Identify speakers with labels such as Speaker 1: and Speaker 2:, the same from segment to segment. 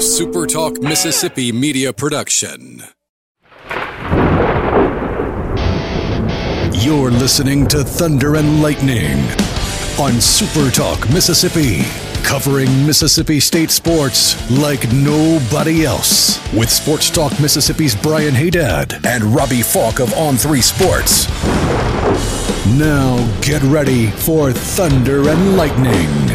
Speaker 1: SuperTalk Mississippi media production. You're listening to Thunder and Lightning on SuperTalk Mississippi, covering Mississippi State sports like nobody else. With Sports Talk Mississippi's Brian Hadad and Robbie Faulk of On 3 Sports. Now get ready for Thunder and Lightning.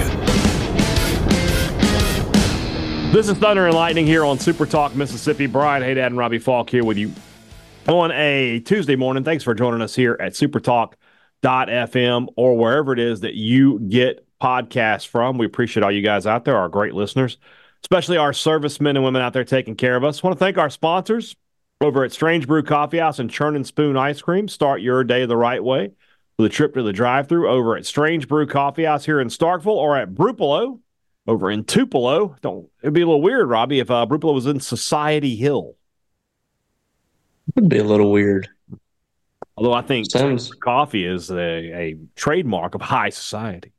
Speaker 2: This is Thunder and Lightning here on Super Talk Mississippi. Brian Hadad and Robbie Faulk here with you on a Tuesday morning. Thanks for joining us here at supertalk.fm or wherever it is that you get podcasts from. We appreciate all you guys out there, our great listeners, especially our servicemen and women out there taking care of us. want to thank our sponsors over at Strange Brew Coffee House and Churn and Spoon Ice Cream. Start your day the right way with a trip to the drive through over at Strange Brew Coffee House here in Starkville or at Brupolo over in Tupelo. Don't it'd be a little weird, Robbie, if uh, Brupolo was in Society Hill.
Speaker 3: It would be a little weird.
Speaker 2: Although I think
Speaker 3: Sounds-
Speaker 2: coffee is a, a trademark of high society,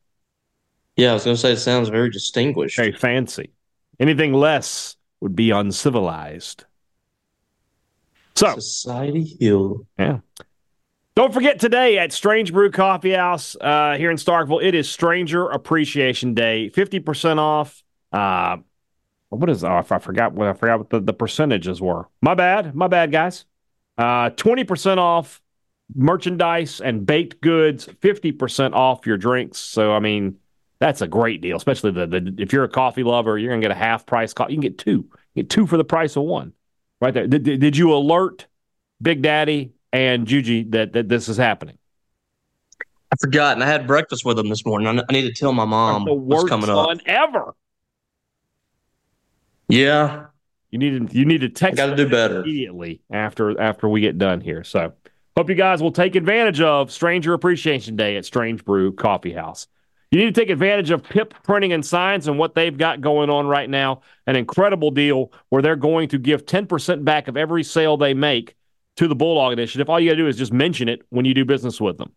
Speaker 3: Yeah, I was going to say it sounds very distinguished.
Speaker 2: very fancy. Anything less would be uncivilized. So
Speaker 3: Society Hill.
Speaker 2: Yeah. Don't forget today at Strange Brew Coffee House uh, here in Starkville, it is Stranger Appreciation Day. 50% off. Uh, what is off? I forgot what I forgot what the, the percentages were. My bad. My bad, guys. Uh, 20% off merchandise and baked goods, 50% off your drinks. So, I mean, that's a great deal, especially the, the if you're a coffee lover, you're going to get a half price coffee. You can get two. You get two for the price of one right there. Did, did, did you alert Big Daddy and Juji that, that this is happening?
Speaker 3: I forgot, and I had breakfast with them this morning. I, I need to tell my mom
Speaker 2: the
Speaker 3: what's coming up.
Speaker 2: ever.
Speaker 3: Yeah,
Speaker 2: You need to you need to
Speaker 3: I
Speaker 2: text
Speaker 3: got to do better.
Speaker 2: immediately after after we get done here. So hope you guys will take advantage of Stranger Appreciation Day at Strange Brew Coffee House. You need to take advantage of Pip Printing and Signs and what they've got going on right now. An incredible deal where they're going to give 10% back of every sale they make to the Bulldog Initiative. All you got to do is just mention it when you do business with them.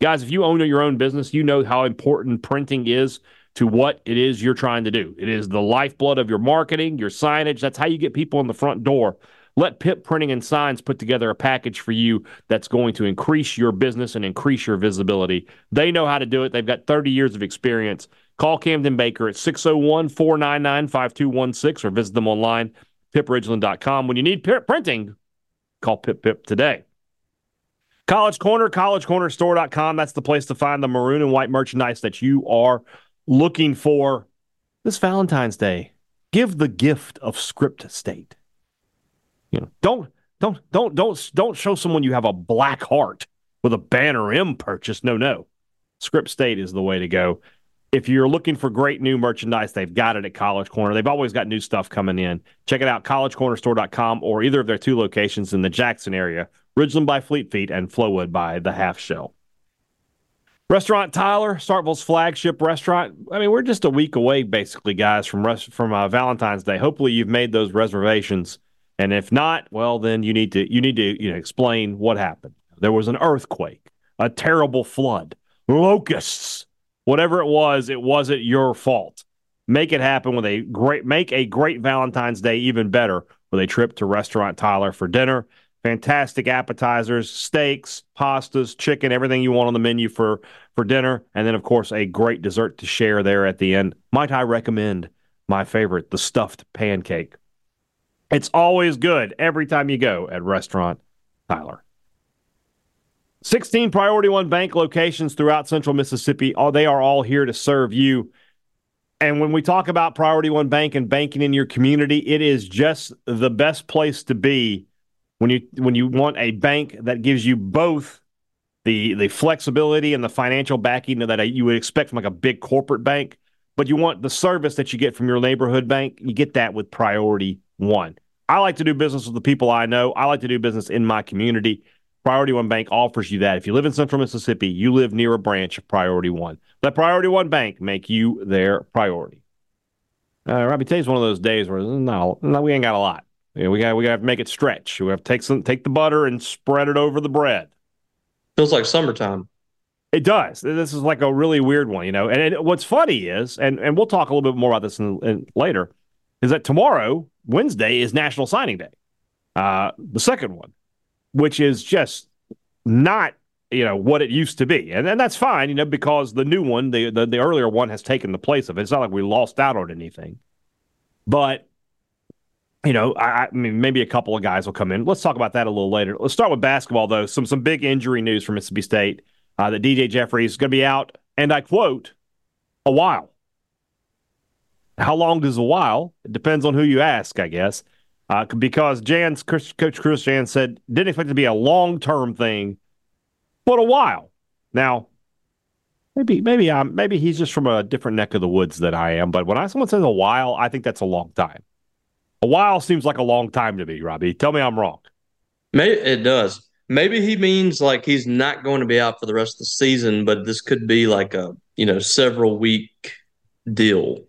Speaker 2: Guys, if you own your own business, you know how important printing is to what it is you're trying to do. It is the lifeblood of your marketing, your signage. That's how you get people in the front door. Let Pip Printing and Signs put together a package for you that's going to increase your business and increase your visibility. They know how to do it. They've got 30 years of experience. Call Camden Baker at 601 499 5216 or visit them online, pipridgeland.com. When you need printing, call Pip Pip today. College Corner, collegecornerstore.com. That's the place to find the maroon and white merchandise that you are looking for this Valentine's Day. Give the gift of script state. You know, don't don't don't don't don't show someone you have a black heart with a banner M purchase. No, no. Script state is the way to go. If you're looking for great new merchandise, they've got it at College Corner. They've always got new stuff coming in. Check it out, collegecornerstore.com or either of their two locations in the Jackson area, Ridgeland by Fleet Feet and Flowwood by the Half Shell. Restaurant Tyler, Starkville's flagship restaurant. I mean, we're just a week away, basically, guys, from rest, from uh, Valentine's Day. Hopefully, you've made those reservations, and if not, well, then you need to you need to you know explain what happened. There was an earthquake, a terrible flood, locusts, whatever it was. It wasn't your fault. Make it happen with a great make a great Valentine's Day even better with a trip to Restaurant Tyler for dinner fantastic appetizers, steaks, pastas, chicken, everything you want on the menu for for dinner, and then of course a great dessert to share there at the end. Might I recommend my favorite, the stuffed pancake? It's always good every time you go at restaurant Tyler. 16 Priority One Bank locations throughout central Mississippi. All they are all here to serve you. And when we talk about Priority One Bank and banking in your community, it is just the best place to be when you when you want a bank that gives you both the the flexibility and the financial backing that you would expect from like a big corporate bank, but you want the service that you get from your neighborhood bank, you get that with Priority One. I like to do business with the people I know. I like to do business in my community. Priority One Bank offers you that. If you live in Central Mississippi, you live near a branch of Priority One. Let Priority One Bank make you their priority. Uh, Robbie, today's one of those days where no, no, we ain't got a lot. Yeah, we got we got to make it stretch. We have to take some take the butter and spread it over the bread.
Speaker 3: Feels like summertime.
Speaker 2: It does. This is like a really weird one, you know. And, and what's funny is, and and we'll talk a little bit more about this in, in, later, is that tomorrow, Wednesday, is National Signing Day, uh, the second one, which is just not you know what it used to be, and, and that's fine, you know, because the new one, the, the the earlier one, has taken the place of it. It's not like we lost out on anything, but you know, I, I, mean, maybe a couple of guys will come in. Let's talk about that a little later. Let's start with basketball, though. Some some big injury news for Mississippi State. Uh, that DJ Jeffries is going to be out, and I quote, a while. How long does a while? It depends on who you ask, I guess. Uh, because Jans Coach Chris Jans said didn't expect it to be a long term thing, but a while. Now, maybe maybe I'm maybe he's just from a different neck of the woods than I am. But when I, someone says a while, I think that's a long time. A while seems like a long time to me, Robbie. Tell me I'm wrong.
Speaker 3: Maybe it does. Maybe he means like he's not going to be out for the rest of the season, but this could be like a you know several week deal.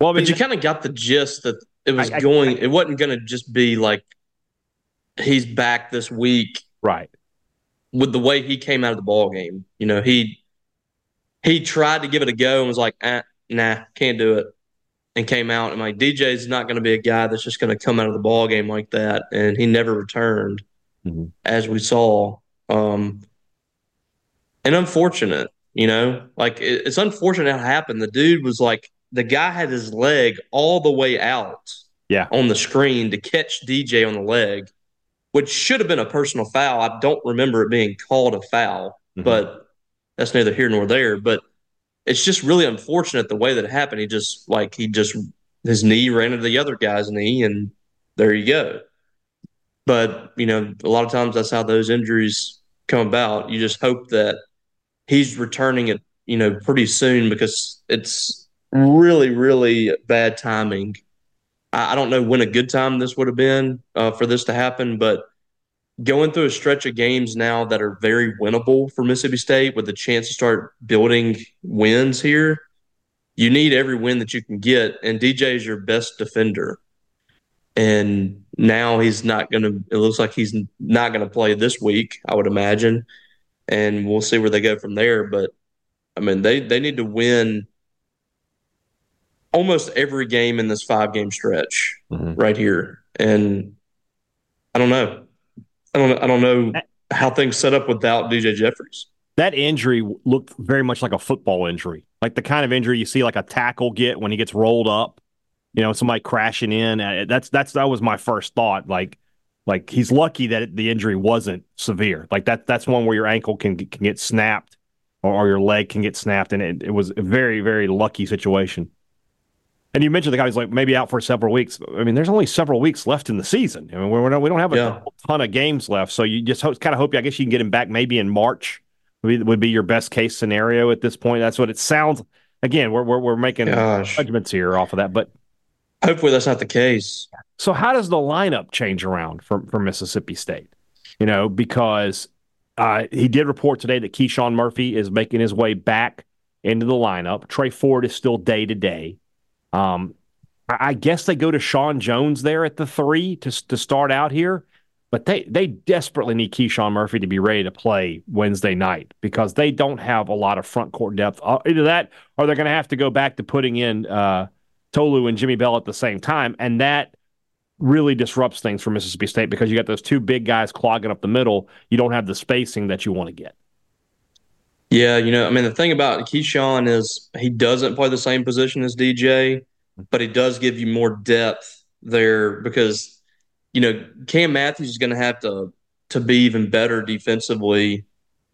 Speaker 3: Well, but you kind of got the gist that it was I, going. I, it wasn't going to just be like he's back this week,
Speaker 2: right?
Speaker 3: With the way he came out of the ball game, you know, he he tried to give it a go and was like, ah, "Nah, can't do it." and came out. And like DJ's not going to be a guy that's just going to come out of the ball game like that. And he never returned, mm-hmm. as we saw. Um, and unfortunate, you know, like it, it's unfortunate how it happened. The dude was like the guy had his leg all the way out,
Speaker 2: yeah,
Speaker 3: on the screen to catch DJ on the leg, which should have been a personal foul. I don't remember it being called a foul, mm-hmm. but that's neither here nor there. But it's just really unfortunate the way that it happened. He just like he just his knee ran into the other guy's knee, and there you go. But you know, a lot of times that's how those injuries come about. You just hope that he's returning it, you know, pretty soon because it's really, really bad timing. I, I don't know when a good time this would have been uh, for this to happen, but going through a stretch of games now that are very winnable for Mississippi State with the chance to start building wins here. You need every win that you can get, and DJ is your best defender. And now he's not going to, it looks like he's not going to play this week, I would imagine. And we'll see where they go from there. But I mean, they, they need to win almost every game in this five game stretch mm-hmm. right here. And I don't know. I don't I don't know how things set up without DJ Jeffries.
Speaker 2: That injury looked very much like a football injury, like the kind of injury you see like a tackle get when he gets rolled up. You know, somebody crashing in. Uh, that's that's that was my first thought. Like, like he's lucky that the injury wasn't severe. Like that that's one where your ankle can can get snapped or, or your leg can get snapped, and it, it was a very very lucky situation. And you mentioned the guy who's like maybe out for several weeks. I mean, there's only several weeks left in the season. I mean, we're, not, we don't have a yeah. ton of games left, so you just kind of hope. I guess you can get him back maybe in March. Would be, would be your best case scenario at this point. That's what it sounds. Again, we're we're, we're making Gosh. judgments here off of that, but
Speaker 3: hopefully that's not the case.
Speaker 2: So, how does the lineup change around for for Mississippi State? You know, because uh, he did report today that KeShawn Murphy is making his way back into the lineup. Trey Fort is still day to day. Um, I guess they go to Shawn Jones there at the three to to start out here, but they they desperately need KeShawn Murphy to be ready to play Wednesday night because they don't have a lot of front court depth. Uh, either that, or they're going to have to go back to putting in uh, Tolu and Jimmy Bell at the same time, and that really disrupts things for Mississippi State because you got those two big guys clogging up the middle. You don't have the spacing that you want to get.
Speaker 3: Yeah, you know, I mean, the thing about KeShawn is he doesn't play the same position as DJ, but it does give you more depth there because, you know, Cam Matthews is going to have to to be even better defensively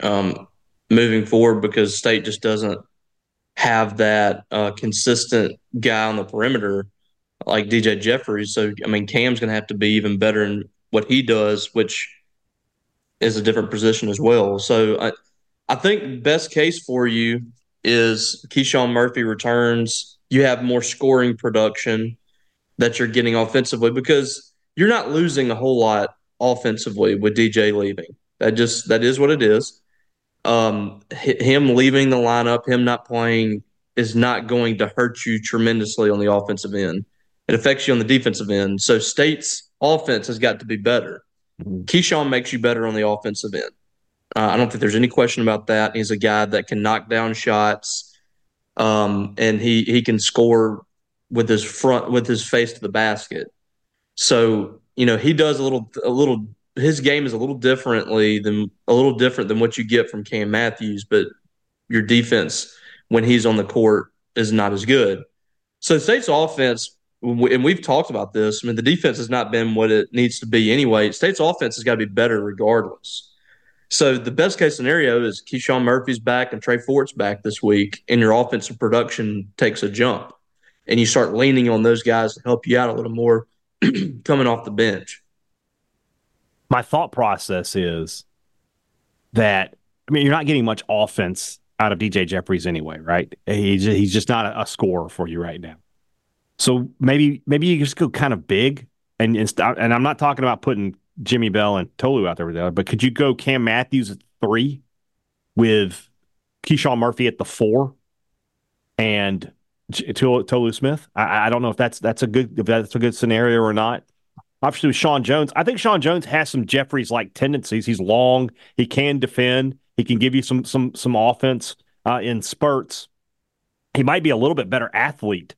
Speaker 3: um, moving forward because State just doesn't have that uh, consistent guy on the perimeter like DJ Jeffries. So, I mean, Cam's going to have to be even better in what he does, which is a different position as well. So, I, I think best case for you is KeShawn Murphy returns. You have more scoring production that you're getting offensively because you're not losing a whole lot offensively with DJ leaving. That just that is what it is. Um, him leaving the lineup, him not playing, is not going to hurt you tremendously on the offensive end. It affects you on the defensive end. So State's offense has got to be better. Mm-hmm. KeShawn makes you better on the offensive end. Uh, I don't think there's any question about that. He's a guy that can knock down shots. Um, and he he can score with his front with his face to the basket. So you know he does a little a little his game is a little differently than a little different than what you get from Cam Matthews, but your defense when he's on the court is not as good. So State's offense, and we've talked about this. I mean, the defense has not been what it needs to be anyway. State's offense has got to be better regardless. So the best case scenario is KeShawn Murphy's back and Trey Fort's back this week, and your offensive production takes a jump, and you start leaning on those guys to help you out a little more coming off the bench.
Speaker 2: My thought process is that I mean you're not getting much offense out of DJ Jeffries anyway, right? He's just not a, a scorer for you right now. So maybe maybe you just go kind of big and and, and I'm not talking about putting Jimmy Bell and Tolu out there with the other, but could you go Cam Matthews at three with KeShawn Murphy at the four and Tolu Smith? I, I, don't know if that's that's a good if that's a good scenario or not. Obviously, with Shawn Jones, I think Shawn Jones has some Jeffries like tendencies. He's long, he can defend, he can give you some some some offense uh, in spurts. He might be a little bit better athlete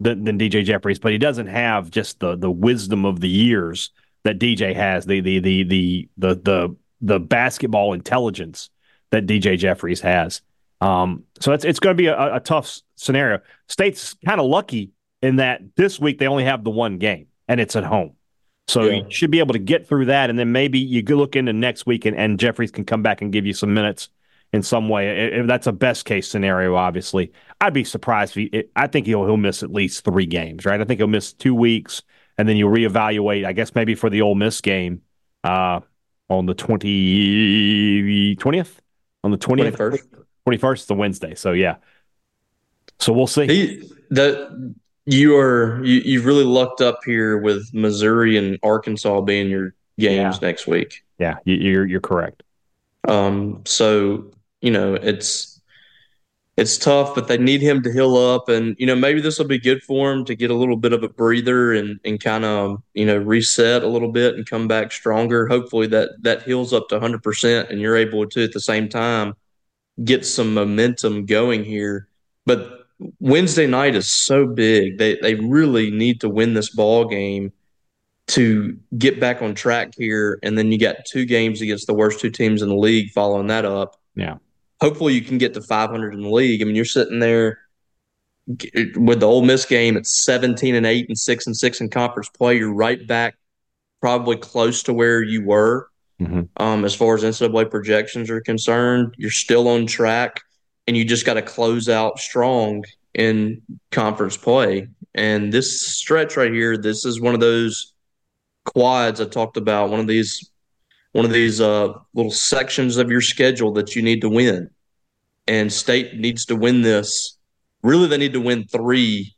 Speaker 2: than, than DJ Jeffries, but he doesn't have just the the wisdom of the years that DJ has, the the the the the the, the basketball intelligence that DJ Jeffries has. Um, so it's it's going to be a, a tough scenario. State's kind of lucky in that this week they only have the one game and it's at home. So yeah. you should be able to get through that, and then maybe you look into next week, and, and Jeffries can come back and give you some minutes in some way. If that's a best case scenario, obviously, I'd be surprised if he. I think he'll he'll miss at least three games, right? I think he'll miss two weeks, and then you'll reevaluate. I guess maybe for the Ole Miss game uh, on the 20, 20th? on the twentieth, twenty first, the Wednesday. So yeah, so we'll see.
Speaker 3: He, that you are you, you've really lucked up here with Missouri and Arkansas being your games
Speaker 2: yeah.
Speaker 3: next week.
Speaker 2: Yeah, you're you're correct.
Speaker 3: Um, so you know it's it's tough, but they need him to heal up. And, you know, maybe this will be good for him to get a little bit of a breather and, and kind of, you know, reset a little bit and come back stronger. Hopefully that, that heals up to 100% and you're able to, at the same time, get some momentum going here. But Wednesday night is so big. They, they really need to win this ball game to get back on track here. And then you got two games against the worst two teams in the league following that up.
Speaker 2: Yeah
Speaker 3: hopefully you can get to 500 in the league. I mean, you're sitting there with the Ole Miss game at 17 and 8 and 6 and 6 in conference play. You're right back probably close to where you were mm-hmm. um, as far as NCAA projections are concerned. You're still on track, and you just got to close out strong in conference play. And this stretch right here, this is one of those quads I talked about, one of these one of these uh, little sections of your schedule that you need to win. And state needs to win this. Really, they need to win three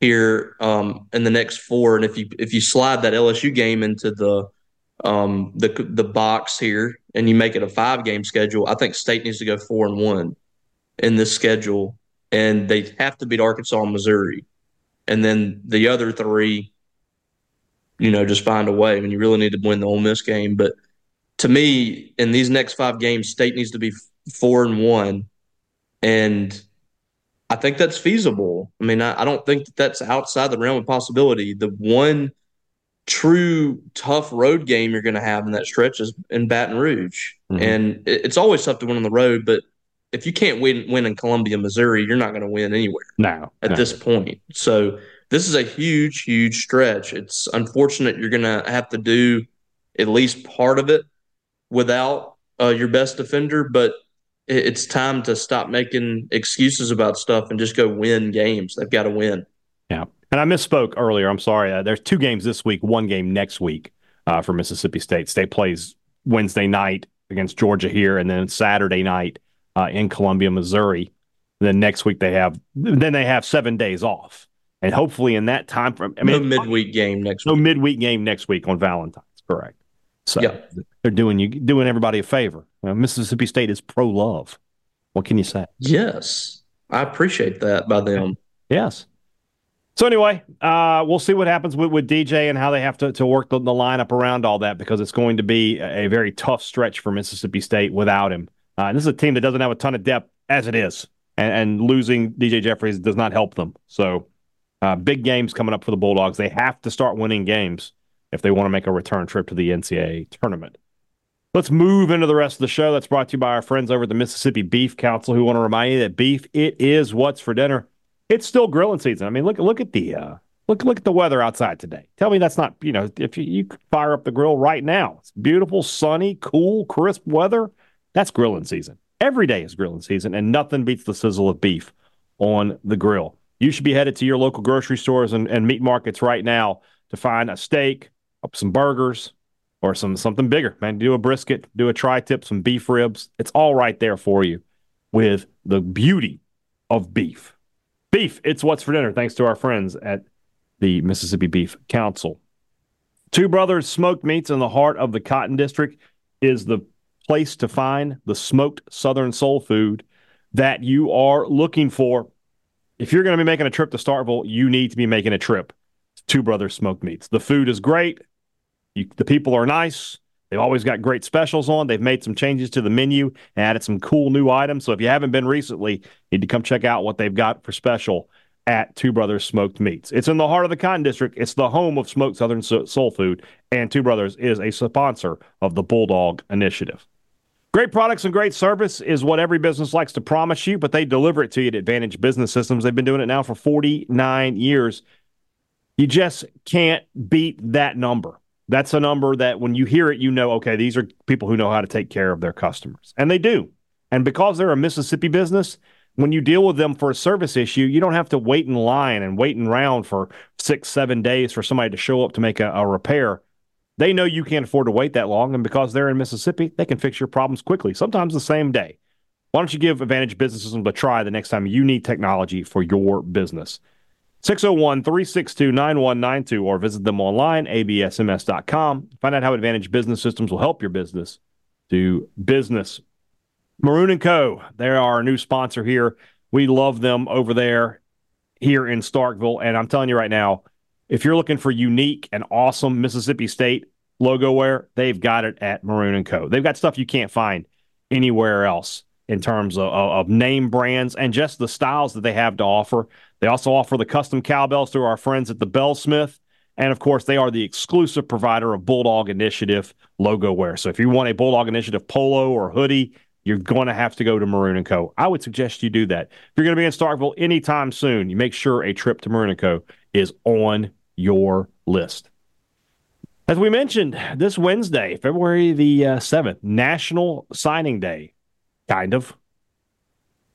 Speaker 3: here um, in the next four. And if you if you slide that LSU game into the um, the the box here and you make it a five game schedule, I think state needs to go four and one in this schedule, and they have to beat Arkansas and Missouri, and then the other three, you know, just find a way. I mean, you really need to win the Ole Miss game, but to me, in these next five games, State needs to be four and one, and I think that's feasible. I mean, I, I don't think that that's outside the realm of possibility. The one true tough road game you're going to have in that stretch is in Baton Rouge, mm-hmm. and it, it's always tough to win on the road, but if you can't win win in Columbia, Missouri, you're not going to win anywhere.
Speaker 2: No,
Speaker 3: at
Speaker 2: no.
Speaker 3: this point. So this is a huge, huge stretch. It's unfortunate you're going to have to do at least part of it without uh, your best defender, but it's time to stop making excuses about stuff and just go win games. They've got to win.
Speaker 2: Yeah. And I misspoke earlier. I'm sorry. Uh, there's two games this week, one game next week uh, for Mississippi State. State plays Wednesday night against Georgia here, and then Saturday night uh, in Columbia, Missouri. And then next week they have then they have seven days off, and hopefully in that time frame, I
Speaker 3: mean, no midweek game next.
Speaker 2: No
Speaker 3: week.
Speaker 2: midweek game next week on Valentine's. Correct. So yeah. they're doing you doing everybody a favor. Uh, Mississippi State is pro love. What can you say?
Speaker 3: Yes, I appreciate that by them.
Speaker 2: Yes. So anyway, uh, we'll see what happens with, with DJ and how they have to, to work the, the lineup around all that because it's going to be a, a very tough stretch for Mississippi State without him. Uh, and this is a team that doesn't have a ton of depth as it is. and, and losing DJ Jeffries does not help them. So, uh, big games coming up for the Bulldogs. They have to start winning games if they want to make a return trip to the NCAA tournament. Let's move into the rest of the show. That's brought to you by our friends over at the Mississippi Beef Council, who want to remind you that beef it is what's for dinner. It's still grilling season. I mean, look look at the uh, look look at the weather outside today. Tell me that's not you know if you, you fire up the grill right now, it's beautiful, sunny, cool, crisp weather. That's grilling season. Every day is grilling season, and nothing beats the sizzle of beef on the grill. You should be headed to your local grocery stores and, and meat markets right now to find a steak, some burgers, or some something bigger. Man, do a brisket, do a tri-tip, some beef ribs. It's all right there for you with the beauty of beef. Beef, it's what's for dinner. Thanks to our friends at the Mississippi Beef Council. Two Brothers Smoked Meats in the heart of the Cotton District is the place to find the smoked Southern soul food that you are looking for. If you're going to be making a trip to Starkville, you need to be making a trip to Two Brothers Smoked Meats. The food is great. You, the people are nice. They've always got great specials on. They've made some changes to the menu and added some cool new items. So if you haven't been recently, you need to come check out what they've got for special at Two Brothers Smoked Meats. It's in the heart of the Cotton District. It's the home of smoked Southern soul food, and Two Brothers is a sponsor of the Bulldog Initiative. Great products and great service is what every business likes to promise you, but they deliver it to you at Advantage Business Systems. They've been doing it now for 49 years. You just can't beat that number. That's a number that when you hear it, you know, okay, these are people who know how to take care of their customers. And they do. And because they're a Mississippi business, when you deal with them for a service issue, you don't have to wait in line and wait around for six, seven days for somebody to show up to make a, a repair. They know you can't afford to wait that long. And because they're in Mississippi, they can fix your problems quickly, sometimes the same day. Why don't you give Advantage Business Systems a try the next time you need technology for your business? 601 362 9192 or visit them online, absms.com. Find out how Advantage Business Systems will help your business do business. Maroon and Co., they're our new sponsor here. We love them over there here in Starkville. And I'm telling you right now, if you're looking for unique and awesome Mississippi State logo wear, they've got it at Maroon and Co. They've got stuff you can't find anywhere else in terms of, of, name brands and just the styles that they have to offer. They also offer the custom cowbells through our friends at the Bellsmith. And of course, they are the exclusive provider of Bulldog Initiative logo wear. So if you want a Bulldog Initiative polo or hoodie, you're going to have to go to Maroon & Co. I would suggest you do that. If you're going to be in Starkville anytime soon, you make sure a trip to Maroon & Co. is on your list. As we mentioned, this Wednesday, February the uh, 7th, National Signing Day kind of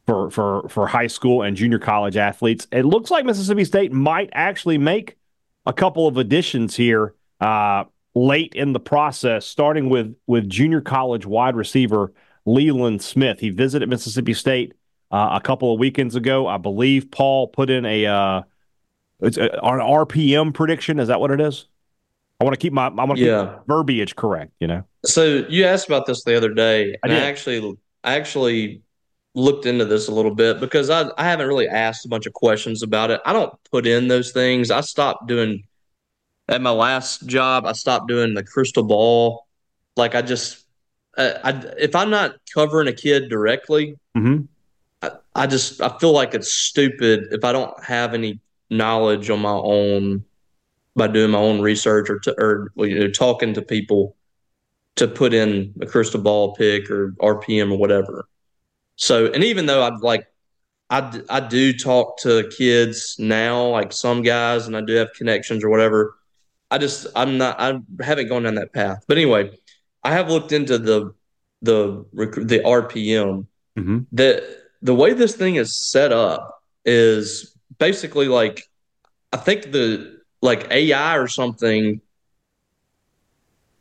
Speaker 2: for for for high school and junior college athletes. It looks like Mississippi State might actually make a couple of additions here uh, late in the process, starting with with junior college wide receiver Leland Smith. He visited Mississippi State uh, a couple of weekends ago. I believe Paul put in a uh, it's a, an RPM prediction. Is that what it is? I want to keep my I want to yeah. keep verbiage correct. You know.
Speaker 3: So you asked about this the other day, and I, I actually I actually looked into this a little bit because I, I haven't really asked a bunch of questions about it. I don't put in those things. I stopped doing at my last job. I stopped doing the crystal ball. Like I just, I, I if I'm not covering a kid directly,
Speaker 2: mm-hmm.
Speaker 3: I, I just I feel like it's stupid if I don't have any knowledge on my own by doing my own research or to, or you know talking to people to put in a crystal ball pick or RPM or whatever. So, and even though I'd like, I, I do talk to kids now, like some guys, and I do have connections or whatever. I just, I'm not, I haven't gone down that path. But anyway, I have looked into the, the, the RPM.
Speaker 2: Mm-hmm.
Speaker 3: The, the way this thing is set up is basically like, I think the, like AI or something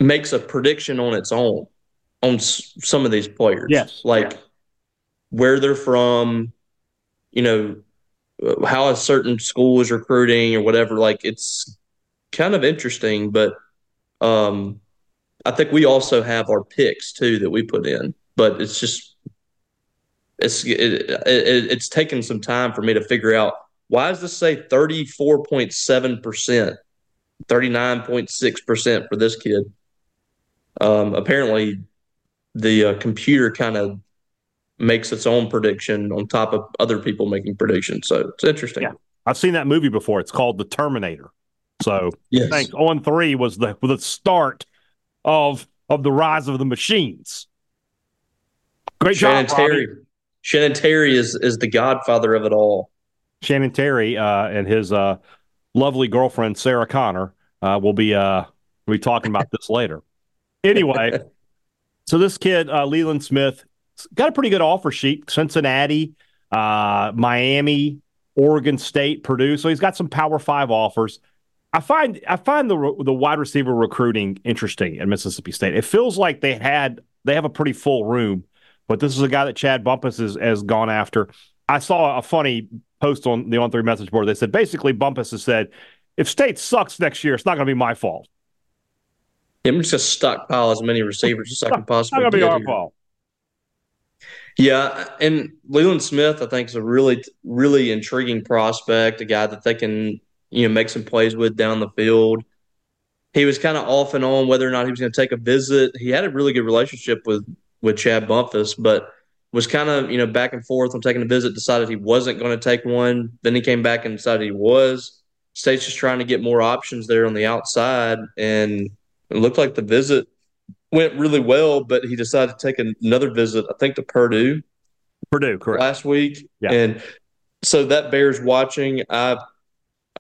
Speaker 3: makes a prediction on its own on s- some of these players.
Speaker 2: Yes.
Speaker 3: Like yeah. where they're from, you know, how a certain school is recruiting or whatever. Like it's kind of interesting, but um, I think we also have our picks too that we put in, but it's just it's it, it, it's taken some time for me to figure out why does this say 34.7 percent 39.6 percent for this kid um, apparently the uh, computer kind of makes its own prediction on top of other people making predictions. So it's interesting.
Speaker 2: Yeah. I've seen that movie before. It's called The Terminator. So
Speaker 3: yes.
Speaker 2: I think on three was the the start of of the rise of the machines. Great
Speaker 3: Shannon
Speaker 2: job,
Speaker 3: Terry.
Speaker 2: Robbie.
Speaker 3: Shannon Terry is is the godfather of it all.
Speaker 2: Shannon Terry uh, and his uh, lovely girlfriend Sarah Connor uh, will be uh, we'll be talking about this later. Anyway, so this kid uh, Leland Smith got a pretty good offer sheet: Cincinnati, uh, Miami, Oregon State, Purdue. So he's got some Power Five offers. I find I find the the wide receiver recruiting interesting at Mississippi State. It feels like they had they have a pretty full room, but this is a guy that Chad Bumphis has, has gone after. I saw a funny post on the on three message board. They said basically Bumphis has said, if State sucks next year, it's not going to be my fault.
Speaker 3: Yeah, I'm just to stockpile as many receivers as I can possibly.
Speaker 2: It's not going to be our
Speaker 3: here.
Speaker 2: fault.
Speaker 3: Yeah, and Leland Smith, I think, is a really, really intriguing prospect. A guy that they can, you know, make some plays with down the field. He was kind of off and on whether or not he was going to take a visit. He had a really good relationship with with Chad Bumphis, but was kind of you know back and forth on taking a visit. Decided he wasn't going to take one. Then he came back and decided he was. State's just trying to get more options there on the outside, and it looked like the visit went really well. But he decided to take another visit, I think, to Purdue.
Speaker 2: Purdue, correct.
Speaker 3: Last week,
Speaker 2: Yeah.
Speaker 3: and so that bears watching. I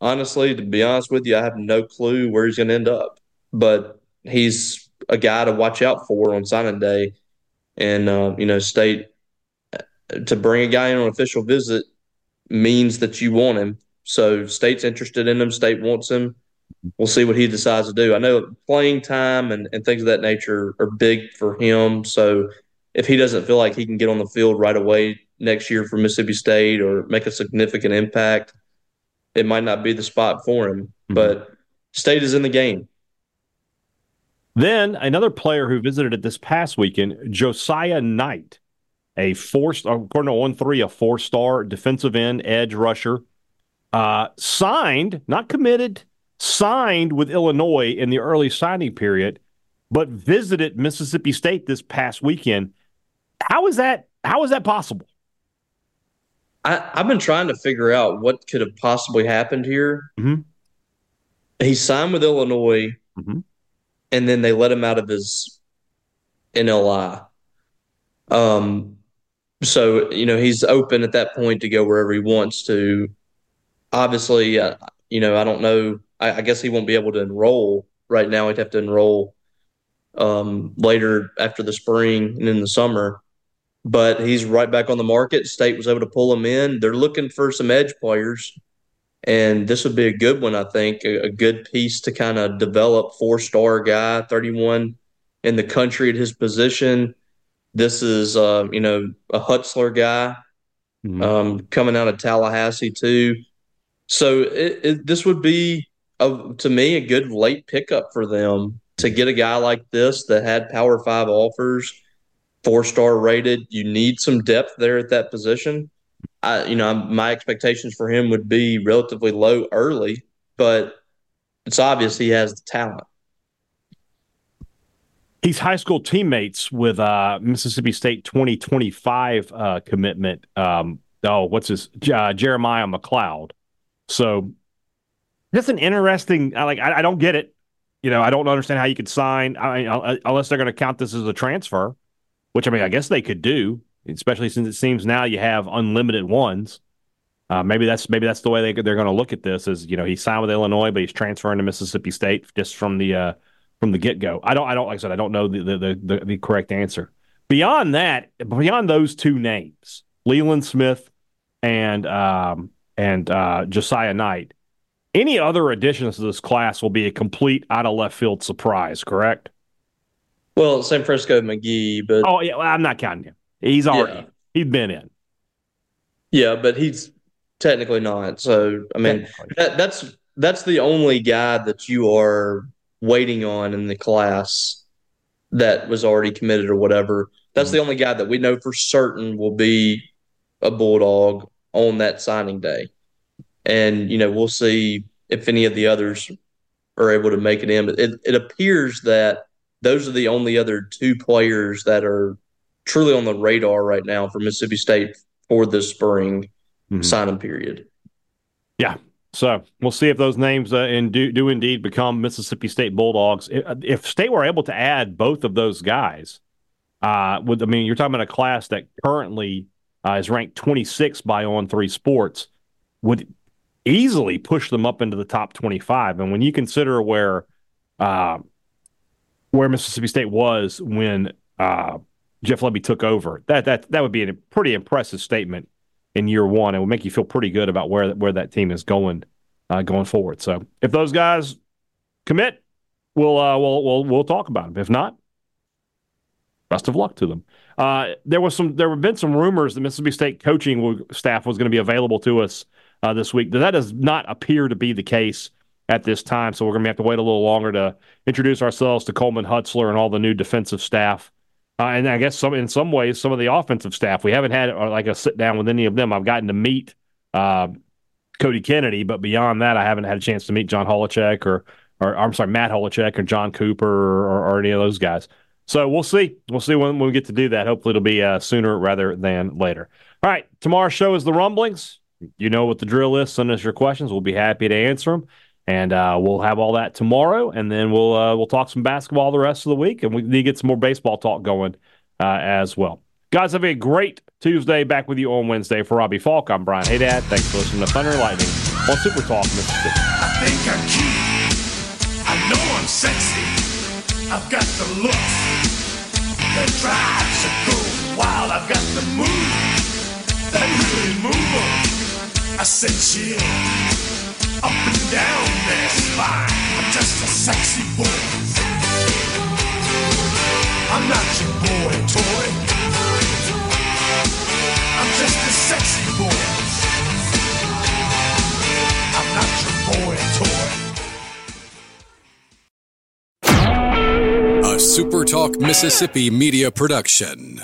Speaker 3: honestly, to be honest with you, I have no clue where he's going to end up, but he's a guy to watch out for on signing day. And uh, you know, state to bring a guy in on official visit means that you want him. So state's interested in him. State wants him. We'll see what he decides to do. I know playing time and, and things of that nature are big for him. So if he doesn't feel like he can get on the field right away next year for Mississippi State or make a significant impact, it might not be the spot for him.
Speaker 2: Mhm.
Speaker 3: But state is in the game.
Speaker 2: Then another player who visited it this past weekend, Josiah Knight, a four according to on three, a four star defensive end edge rusher, uh, signed, not committed, signed with Illinois in the early signing period, but visited Mississippi State this past weekend. How is that? How is that possible?
Speaker 3: I, I've been trying to figure out what could have possibly happened here.
Speaker 2: Mhm.
Speaker 3: He signed with Illinois,
Speaker 2: Mhm.
Speaker 3: and then they let him out of his NLI. Um, so you know he's open at that point to go wherever he wants to. Obviously, uh, you know I don't know. I, I guess he won't be able to enroll right now. He'd have to enroll um, later after the spring and in the summer but he's right back on the market. State was able to pull him in. They're looking for some edge players, and this would be a good one, I think, a, a good piece to kind of develop. Four star guy, 31 in the country at his position. This is, uh, you know, a Hutzler guy
Speaker 2: Mhm.
Speaker 3: um, coming out of Tallahassee, too. So it, it, this would be, a, to me, a good late pickup for them to get a guy like this that had Power Five offers four star rated. You need some depth there at that position. I, you know, my expectations for him would be relatively low early, but it's obvious he has the talent.
Speaker 2: He's high school teammates with uh, Mississippi State 2025 uh, commitment. Um, oh, what's his uh, Jeremiah McLeod. So that's an interesting. I like. I, I don't get it. You know, I don't understand how you could sign I, I, unless they're going to count this as a transfer, which I mean, I guess they could do, especially since it seems now you have unlimited ones. Uh, maybe that's maybe that's the way they they're going to look at this. Is you know he signed with Illinois, but he's transferring to Mississippi State just from the uh, from the get go. I don't I don't like I said I don't know the the, the the correct answer. Beyond that, beyond those two names, Leland Smith and um, and uh, Josiah Knight, any other additions to this class will be a complete out of left field surprise. Correct?
Speaker 3: Well, San Francisco McGee, but
Speaker 2: Oh yeah, well, I'm not counting him. He's already
Speaker 3: Yeah.
Speaker 2: he's been in.
Speaker 3: yeah, but he's technically not. So I mean, that, that's that's the only guy that you are waiting on in the class that was already committed or whatever. That's mm-hmm. the only guy that we know for certain will be a bulldog on that signing day. And you know, we'll see if any of the others are able to make it in. But it, it appears that those are the only other two players that are truly on the radar right now for Mississippi State for this spring mm-hmm. signing period.
Speaker 2: Yeah. So we'll see if those names uh, in do, do indeed become Mississippi State Bulldogs. If State were able to add both of those guys, uh, with I mean, you're talking about a class that currently uh, is ranked 26 by On Three Sports, would easily push them up into the top 25. And when you consider where uh, where Mississippi State was when uh, Jeff Lebby took over. That that that would be a pretty impressive statement in year one. It would make you feel pretty good about where where that team is going uh, going forward. So if those guys commit, we'll uh, we'll we'll we'll talk about them. If not, best of luck to them. Uh, there was some there have been some rumors that Mississippi State coaching staff was going to be available to us uh, this week. That does not appear to be the case at this time. So we're going to have to wait a little longer to introduce ourselves to Coleman Hutzler and all the new defensive staff. Uh, and I guess some in some ways, some of the offensive staff. We haven't had uh, like a sit down with any of them. I've gotten to meet uh, Cody Kennedy, but beyond that, I haven't had a chance to meet John Holacek or, or I'm sorry, Matt Holacek or John Cooper or, or, any of those guys. So we'll see. We'll see when, when we get to do that. Hopefully, it'll be uh, sooner rather than later. All right, tomorrow's show is the Rumblings. You know what the drill is. Send us your questions. We'll be happy to answer them and uh, we'll have all that tomorrow, and then we'll uh, we'll talk some basketball the rest of the week, and we need to get some more baseball talk going uh, as well. Guys, have a great Tuesday. Back with you on Wednesday for Robbie Faulk. I'm Brian Hadad. Thanks for listening to Thunder and Lightning on Super Talk, Mississippi. I think I'm cute. I know I'm sexy. I've got the look that drives a go wild. I've got the move that really move I said chill up and down their spine. I'm just a sexy boy. I'm not your boy toy. I'm just a sexy boy. I'm not your boy toy. A SuperTalk Mississippi media production.